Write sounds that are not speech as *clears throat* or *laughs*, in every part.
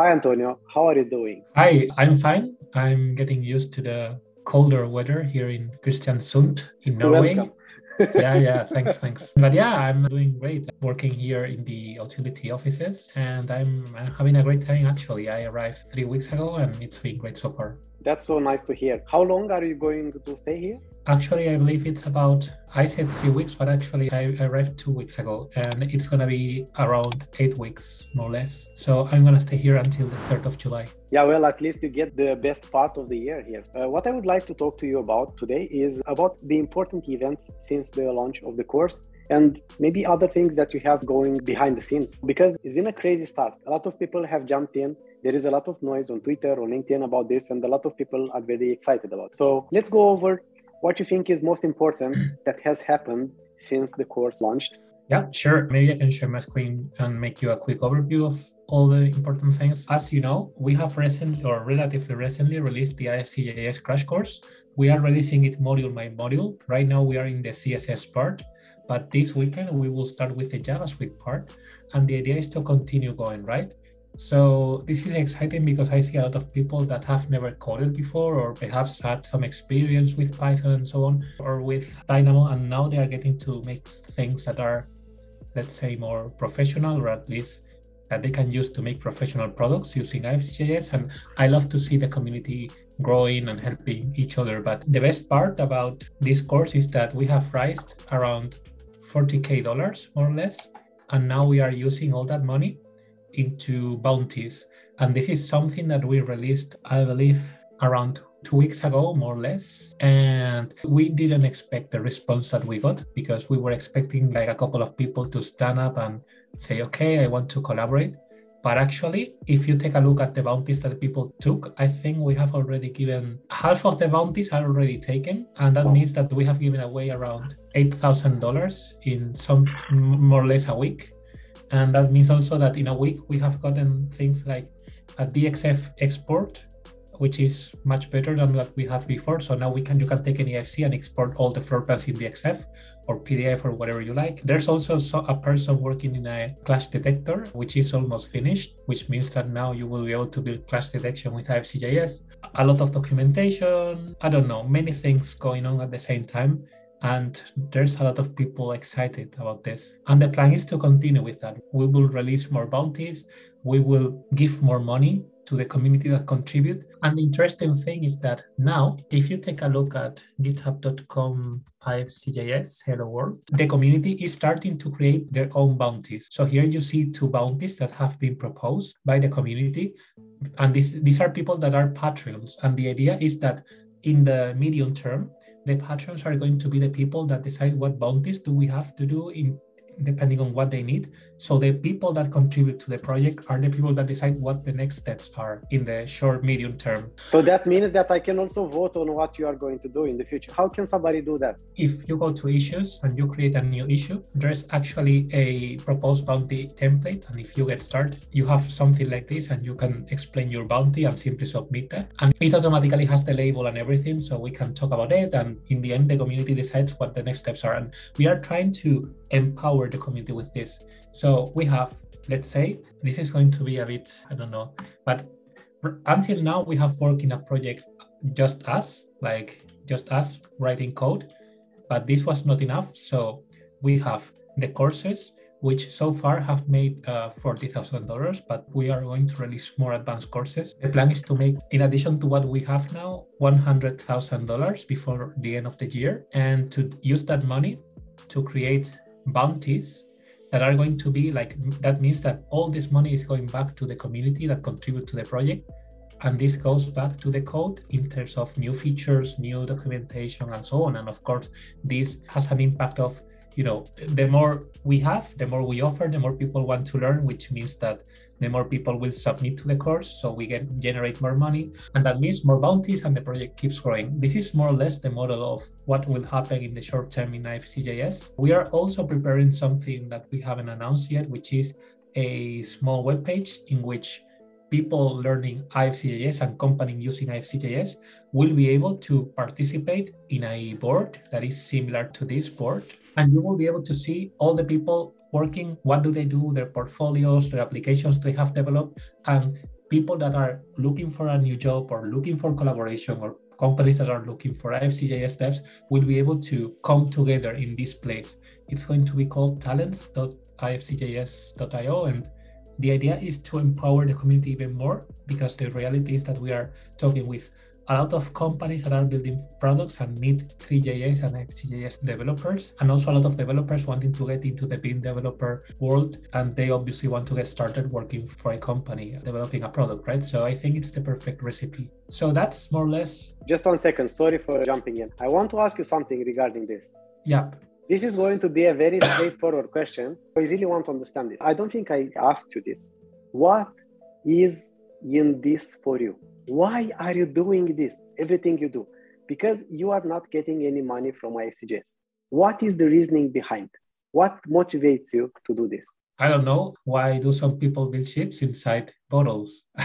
Hi, Antonio. How are you doing? Hi, I'm fine. I'm getting used to the colder weather here in Kristiansund in Norway. Yeah, yeah, *laughs* thanks, thanks. But yeah, I'm doing great working here in the utility offices and I'm, I'm having a great time actually. I arrived three weeks ago and it's been great so far. That's so nice to hear. How long are you going to stay here? Actually, I believe it's about, I said three weeks, but actually I arrived two weeks ago and it's going to be around eight weeks, more or less. So I'm going to stay here until the 3rd of July. Yeah, well, at least you get the best part of the year here. Uh, what I would like to talk to you about today is about the important events since the launch of the course and maybe other things that you have going behind the scenes because it's been a crazy start. A lot of people have jumped in. There is a lot of noise on Twitter or LinkedIn about this, and a lot of people are very excited about. It. So let's go over what you think is most important *clears throat* that has happened since the course launched. Yeah, sure. Maybe I can share my screen and make you a quick overview of all the important things. As you know, we have recently or relatively recently released the IFCJS crash course. We are releasing it module by module. Right now, we are in the CSS part, but this weekend we will start with the JavaScript part. And the idea is to continue going, right? So this is exciting because I see a lot of people that have never coded before or perhaps had some experience with Python and so on or with Dynamo and now they are getting to make things that are let's say more professional or at least that they can use to make professional products using IFCJS and I love to see the community growing and helping each other but the best part about this course is that we have raised around 40k dollars more or less and now we are using all that money into bounties. And this is something that we released, I believe, around two weeks ago, more or less. And we didn't expect the response that we got because we were expecting like a couple of people to stand up and say, okay, I want to collaborate. But actually, if you take a look at the bounties that people took, I think we have already given half of the bounties are already taken. And that means that we have given away around $8,000 in some more or less a week. And that means also that in a week we have gotten things like a DXF export, which is much better than what we have before. So now we can you can take an IFC and export all the floor plans in DXF or PDF or whatever you like. There's also a person working in a clash detector, which is almost finished, which means that now you will be able to build clash detection with IFCJS. A lot of documentation, I don't know, many things going on at the same time and there's a lot of people excited about this and the plan is to continue with that we will release more bounties we will give more money to the community that contribute. And the interesting thing is that now if you take a look at github.com ifcjs hello world the community is starting to create their own bounties. So here you see two bounties that have been proposed by the community. And this, these are people that are patreons. And the idea is that in the medium term the patrons are going to be the people that decide what bounties do we have to do in depending on what they need. So the people that contribute to the project are the people that decide what the next steps are in the short, medium term. So that means that I can also vote on what you are going to do in the future. How can somebody do that? If you go to issues and you create a new issue, there's actually a proposed bounty template. And if you get started, you have something like this and you can explain your bounty and simply submit that. And it automatically has the label and everything. So we can talk about it. And in the end, the community decides what the next steps are. And we are trying to empower the community with this. So we have, let's say, this is going to be a bit, I don't know, but until now we have worked in a project just us, like just us writing code, but this was not enough. So we have the courses, which so far have made uh, $40,000, but we are going to release more advanced courses. The plan is to make, in addition to what we have now, $100,000 before the end of the year, and to use that money to create bounties that are going to be like that means that all this money is going back to the community that contribute to the project. And this goes back to the code in terms of new features new documentation and so on. And of course this has an impact of you know the more we have the more we offer the more people want to learn which means that the more people will submit to the course so we can generate more money. And that means more bounties and the project keeps growing. This is more or less the model of what will happen in the short term in ifcjs we are also preparing something that we haven't announced yet which is a small web page in which people learning IFCJS and company using IFCJS will be able to participate in a board that is similar to this board. And you will be able to see all the people working, what do they do, their portfolios, their applications they have developed, and people that are looking for a new job or looking for collaboration or companies that are looking for IFCJS devs will be able to come together in this place. It's going to be called talents.ifcjs.io and the idea is to empower the community even more because the reality is that we are talking with a lot of companies that are building products and need Three.js and IFCJS developers, and also a lot of developers wanting to get into the BIM developer world, and they obviously want to get started working for a company developing a product, right? So I think it's the perfect recipe. So that's more or less. Just one second. Sorry for jumping in. I want to ask you something regarding this. Yeah. This is going to be a very straightforward *coughs* question. I really want to understand this. I don't think I asked you this. What is in this for you? Why are you doing this? Everything you do. Because you are not getting any money from ifcjs what is the reasoning behind? What motivates you to do this? I don't know why do some people build ships inside bottles. *laughs*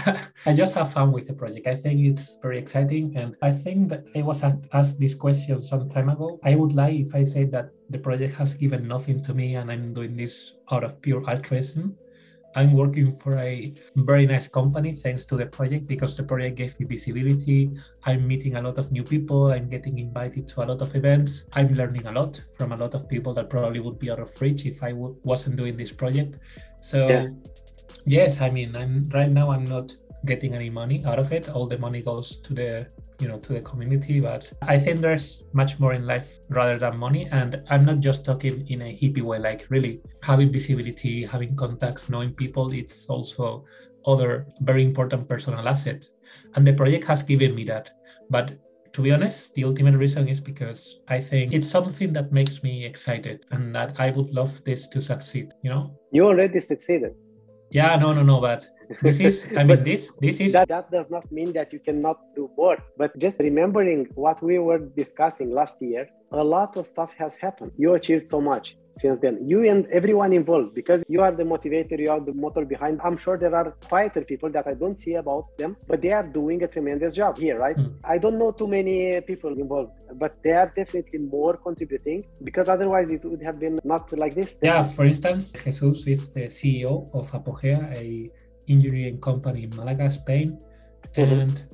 I just have fun with the project. I think it's very exciting and i think that i was asked this question some time ago. I would lie if i said that the project has given nothing to me and i'm doing this out of pure altruism I'm working for a very nice company thanks to the project because the project gave me visibility. I'm meeting a lot of new people. I'm getting invited to a lot of events. I'm learning a lot from a lot of people that probably would be out of reach if I w- wasn't doing this project. So, yeah. yes, I mean, I'm right now. I'm not getting any money out of it. All the money goes to the you know to the community. But I think there's much more in life rather than money. And I'm not just talking in a hippie way, like really having visibility, having contacts, knowing people. It's also other very important personal asset. And the project has given me that. But to be honest, the ultimate reason is because I think it's something that makes me excited and that I would love this to succeed, you know? You already succeeded. Yeah, no, no, no, but this is i mean this this is that, that does not mean that you cannot do more but just remembering what we were discussing last year a lot of stuff has happened. You achieved so much since then. You and everyone involved because you are the motivator you are the motor behind. I'm sure there are quieter people that i don't see about them but they are doing a tremendous job here right? Mm. i don't know too many people involved but they are definitely more contributing because otherwise it would have been not like this. Yeah for instance jesus is the ceo of apogea a engineering company in Malaga, Spain, mm-hmm. and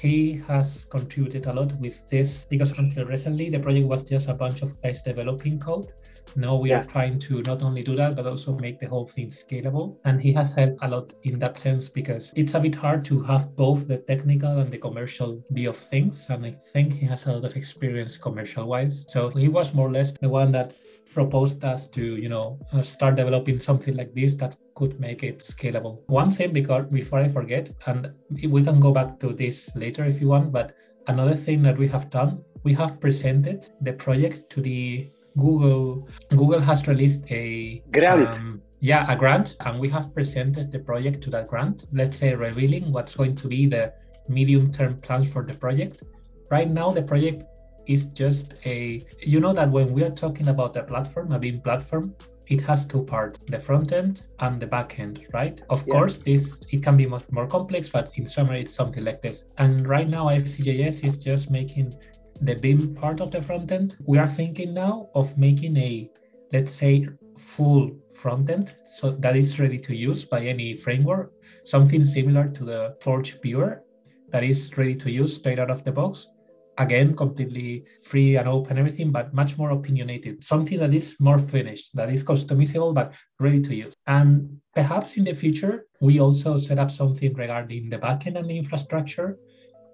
he has contributed a lot with this because until recently the project was just a bunch of guys developing code. Now we yeah. are trying to not only do that but also make the whole thing scalable. And he has helped a lot in that sense because it's a bit hard to have both the technical and the commercial view of things. And I think he has a lot of experience commercial wise. So he was more or less the one that proposed us to you know uh, start developing something like this that could make it scalable. One thing because before i forget and we can go back to this later if you want but another thing that we have done we have presented the project to the google google has released a grant. um, yeah a grant and we have presented the project to that grant. Let's say revealing what's going to be the medium term plans for the project. Right now the project is just a you know that when we are talking about a platform a BIM platform it has two parts the front end and the back end right? Of yeah. course this it can be much more complex but in summary it's something like this. And right now ifcjs is just making the BIM part of the front end. We are thinking now of making a let's say full front end so that is ready to use by any framework something similar to the forge viewer that is ready to use straight out of the box again completely free and open everything but much more opinionated. Something that is more finished that is customizable but ready to use. And perhaps in the future we also set up something regarding the backend and the infrastructure.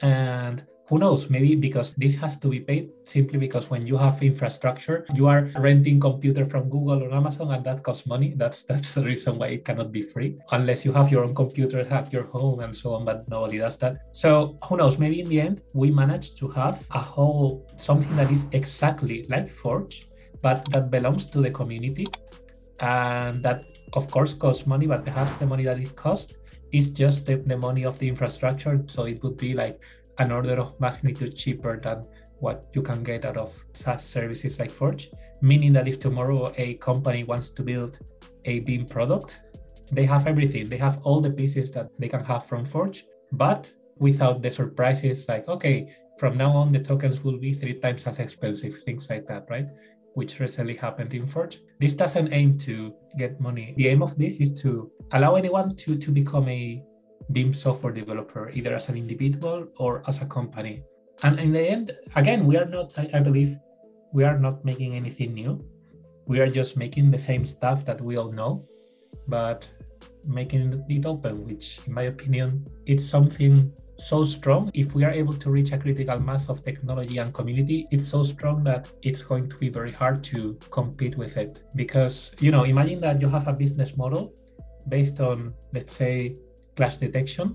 And who knows? Maybe because this has to be paid simply because when you have infrastructure you are renting computer from google or amazon and that costs money. That's *laughs* that's the reason why it cannot be free unless you have your own computer at your home and so on but nobody does that. So who knows? Maybe in the end we manage to have a whole something that is exactly like forge but that belongs to the community and that of course costs money but perhaps the money that it costs is just the, the money of the infrastructure. So it would be like an order of magnitude cheaper than what you can get out of SaaS services like Forge. Meaning that if tomorrow a company wants to build a BIM product, they have everything. They have all the pieces that they can have from Forge, but without the surprises like, okay, from now on the tokens will be three times as expensive, things like that, right? which recently happened in Forge. This doesn't aim to get money. The aim of this is to allow anyone to, to become a BIM software developer, either as an individual or as a company. And in the end, again, we are not, I, I believe, we are not making anything new. We are just making the same stuff that we all know, but making it open, which, in my opinion, it's something so strong. If we are able to reach a critical mass of technology and community, it's so strong that it's going to be very hard to compete with it. Because, you know, imagine that you have a business model based on, let's say, clash detection,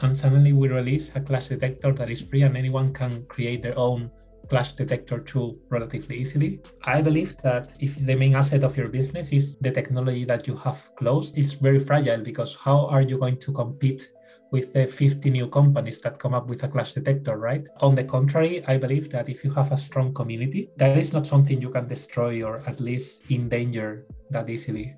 and suddenly we release a clash detector that is free and anyone can create their own clash detector tool relatively easily. I believe that if the main asset of your business is the technology that you have closed, it's very fragile because how are you going to compete with the 50 new companies that come up with a clash detector, right? On the contrary, I believe that if you have a strong community, that is not something you can destroy or at least endanger that easily.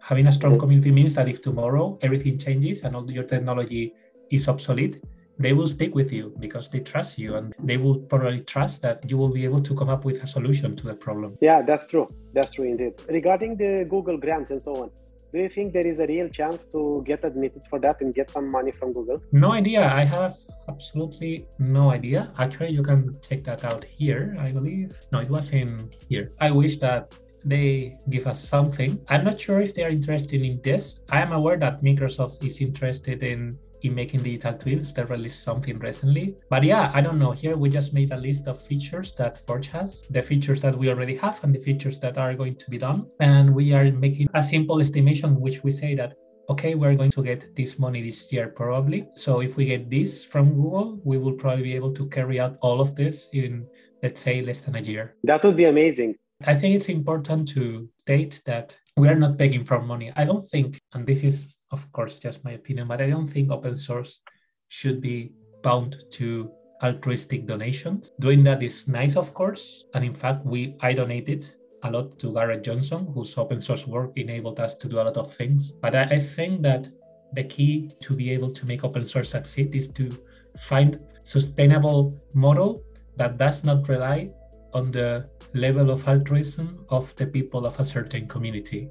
Having a strong community means that if tomorrow everything changes and all your technology is obsolete, they will stick with you because they trust you and they will probably trust that you will be able to come up with a solution to the problem. Yeah, that's true. That's true indeed. Regarding the Google grants and so on, do you think there is a real chance to get admitted for that and get some money from Google? No idea. I have absolutely no idea. Actually, you can check that out here, I believe. No, it was in here. I wish that they give us something. I'm not sure if they are interested in this. I am aware that Microsoft is interested in in making digital twins. They released something recently. But yeah, I don't know. Here we just made a list of features that Forge has, the features that we already have and the features that are going to be done. And we are making a simple estimation, which we say that okay, we're going to get this money this year probably. So if we get this from Google, we will probably be able to carry out all of this in, let's say, less than a year. That would be amazing. I think it's important to state that we are not begging for money. I don't think, and this is of course, just my opinion, but I don't think open source should be bound to altruistic donations. Doing that is nice, of course. And in fact, we I donated a lot to Garrett Johnson, whose open source work enabled us to do a lot of things. But I, I think that the key to be able to make open source succeed is to find sustainable model that does not rely on the level of altruism of the people of a certain community.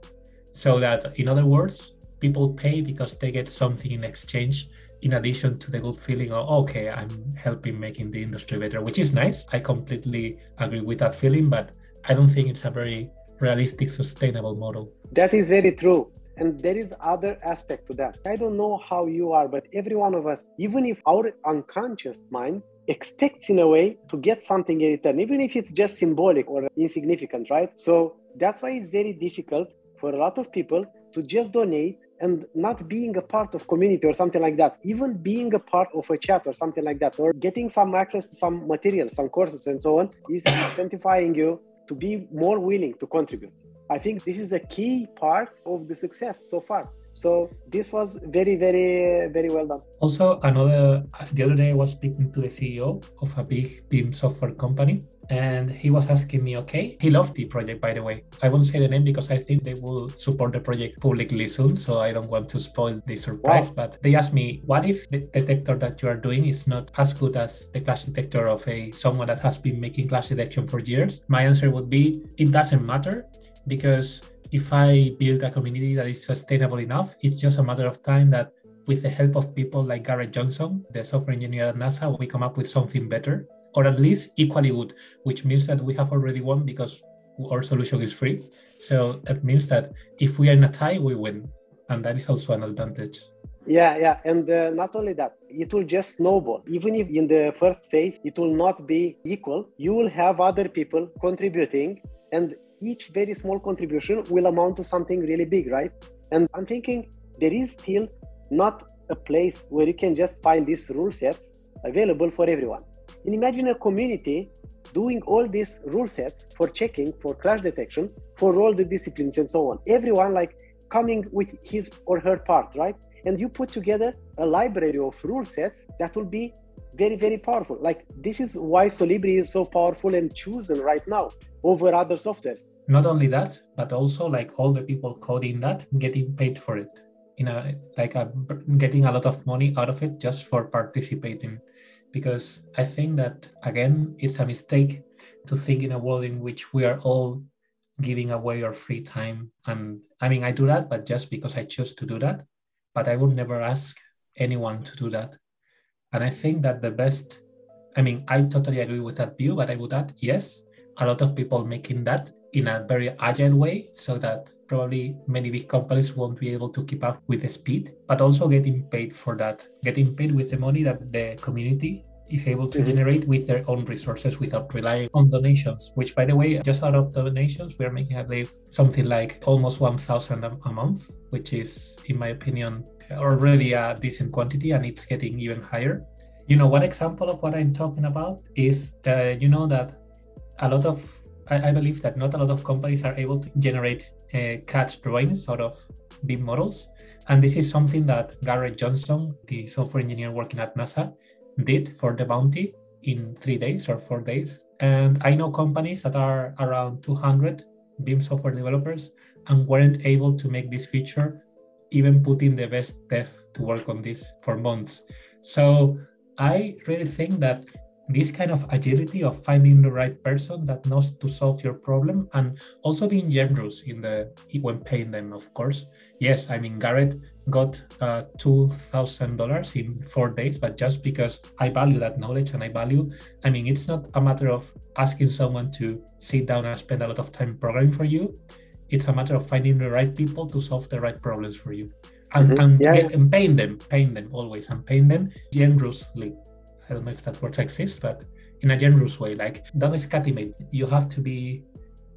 So that, in other words, people pay because they get something in exchange in addition to the good feeling of okay i'm helping making the industry better which is nice. I completely agree with that feeling but i don't think it's a very realistic sustainable model. That is very true. And there is other aspect to that. I don't know how you are but every one of us even if our unconscious mind expects in a way to get something in return even if it's just symbolic or insignificant right? So that's why it's very difficult for a lot of people to just donate and not being a part of community or something like that. Even being a part of a chat or something like that or getting some access to some materials some courses and so on is *coughs* identifying you to be more willing to contribute. I think this is a key part of the success so far so this was very very very well done also another the other day i was speaking to the ceo of a big BIM software company and he was asking me, okay, he loved the project, by the way. I won't say the name because I think they will support the project publicly soon, so I don't want to spoil the surprise. Wow. But they asked me, what if the detector that you are doing is not as good as the clash detector of a someone that has been making clash detection for years? My answer would be, it doesn't matter because if I build a community that is sustainable enough, it's just a matter of time that with the help of people like Garrett Johnson, the software engineer at NASA, we come up with something better or at least equally good, which means that we have already won because our solution is free. So that means that if we are in a tie, we win. And that is also an advantage. Yeah, yeah. And uh, not only that, it will just snowball. Even if in the first phase it will not be equal, you will have other people contributing, and each very small contribution will amount to something really big, right? And I'm thinking there is still not a place where you can just find these rule sets available for everyone. And imagine a community doing all these rule sets for checking, for clash detection, for all the disciplines and so on. Everyone like coming with his or her part, right? And you put together a library of rule sets that will be very, very powerful. Like this is why Solibri is so powerful and chosen right now over other softwares. Not only that, but also like all the people coding that getting paid for it. You know, like uh, a, getting a lot of money out of it just for participating because I think that again it's a mistake to think in a world in which we are all giving away our free time. And I mean, I do that, but just because I choose to do that. But I would never ask anyone to do that. And I think that the best, I mean, I totally agree with that view, but I would add, yes, a lot of people making that in a very agile way so that probably many big companies won't be able to keep up with the speed, but also getting paid for that, getting paid with the money that the community is able to mm-hmm. generate with their own resources without relying on donations which by the way just out of donations we are making i believe something like almost 1000 a month which is in my opinion already a decent quantity and it's getting even higher you know one example of what i'm talking about is uh, you know that a lot of I, I, believe that not a lot of companies are able to generate uh, CAD drawings out of BIM models. And this is something that Garrett Johnson, the software engineer working at NASA, did for the bounty in three days or four days. And I know companies that are around 200 BIM software developers and weren't able to make this feature, even putting the best dev to work on this for months. So I really think that this kind of agility of finding the right person that knows to solve your problem and also being generous in the when paying them of course yes i mean garrett got uh, $2000 in four days but just because i value that knowledge and i value i mean it's not a matter of asking someone to sit down and spend a lot of time programming for you it's a matter of finding the right people to solve the right problems for you and, mm-hmm. and, yeah. and paying them paying them always and paying them generously I don't know if that word exists, but in a generous way. Like don't escatimate. You have to be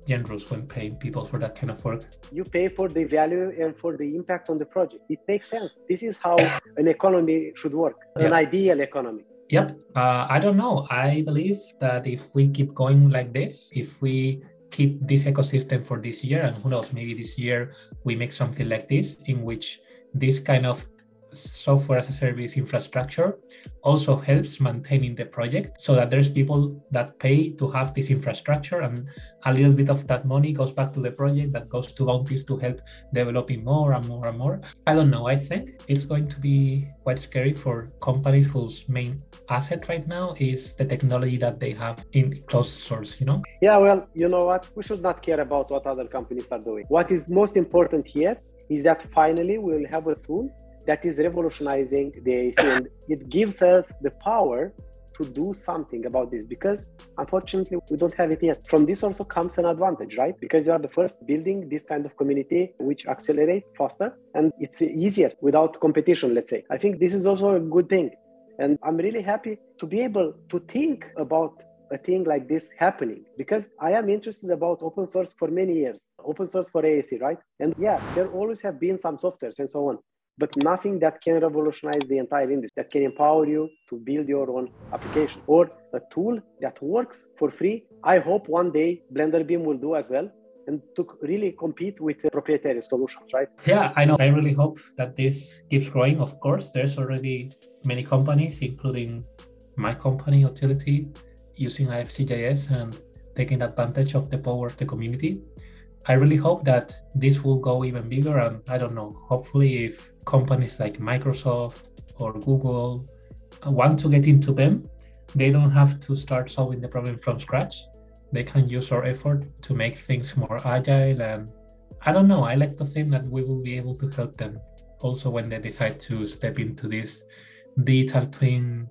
generous when paying people for that kind of work. You pay for the value and for the impact on the project. It makes sense. This is how an economy should work, yeah. an ideal economy. Yep. Uh, I don't know. I believe that if we keep going like this, if we keep this ecosystem for this year, and who knows, maybe this year we make something like this in which this kind of software as a service infrastructure also helps maintaining the project so that there's people that pay to have this infrastructure and a little bit of that money goes back to the project that goes to bounties to help developing more and more and more. I don't know i think it's going to be quite scary for companies whose main asset right now is the technology that they have in closed source you know? Yeah well you know what? We should not care about what other companies are doing. What is most important here is that finally we will have a tool that is revolutionizing the AEC and it gives us the power to do something about this because unfortunately we don't have it yet. From this also comes an advantage, right? Because you are the first building this kind of community which accelerate faster and it's easier without competition, let's say. I think this is also a good thing. And I'm really happy to be able to think about a thing like this happening because I am interested about open source for many years, open source for AEC, right? And yeah, there always have been some softwares and so on but nothing that can revolutionize the entire industry, that can empower you to build your own application or a tool that works for free. I hope one day BlenderBIM will do as well and to really compete with proprietary solutions, right? Yeah, I know. I really hope that this keeps growing. Of course, there's already many companies, including my company, Utility, using IFCJS and taking advantage of the power of the community. I really hope that this will go even bigger. And I don't know, hopefully, if companies like Microsoft or Google want to get into BIM, they don't have to start solving the problem from scratch. They can use our effort to make things more agile. And I don't know, I like to think that we will be able to help them also when they decide to step into this digital twin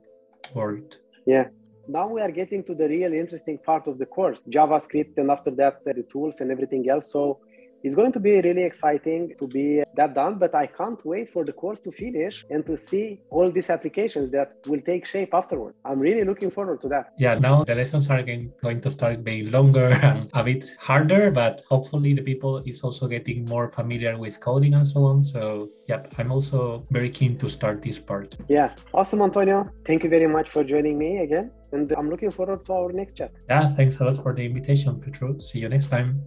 world. Yeah, now we are getting to the really interesting part of the course javascript and after that the tools and everything else. So it's going to be really exciting to be that done, but I can't wait for the course to finish and to see all these applications that will take shape afterward. I'm really looking forward to that. Yeah, now the lessons are going to start being longer *laughs* and a bit harder, but hopefully the people is also getting more familiar with coding and so on. So yeah, I'm also very keen to start this part. Yeah, awesome, Antonio. Thank you very much for joining me again. And I'm looking forward to our next chat. Yeah, thanks a lot for the invitation, Petru. See you next time.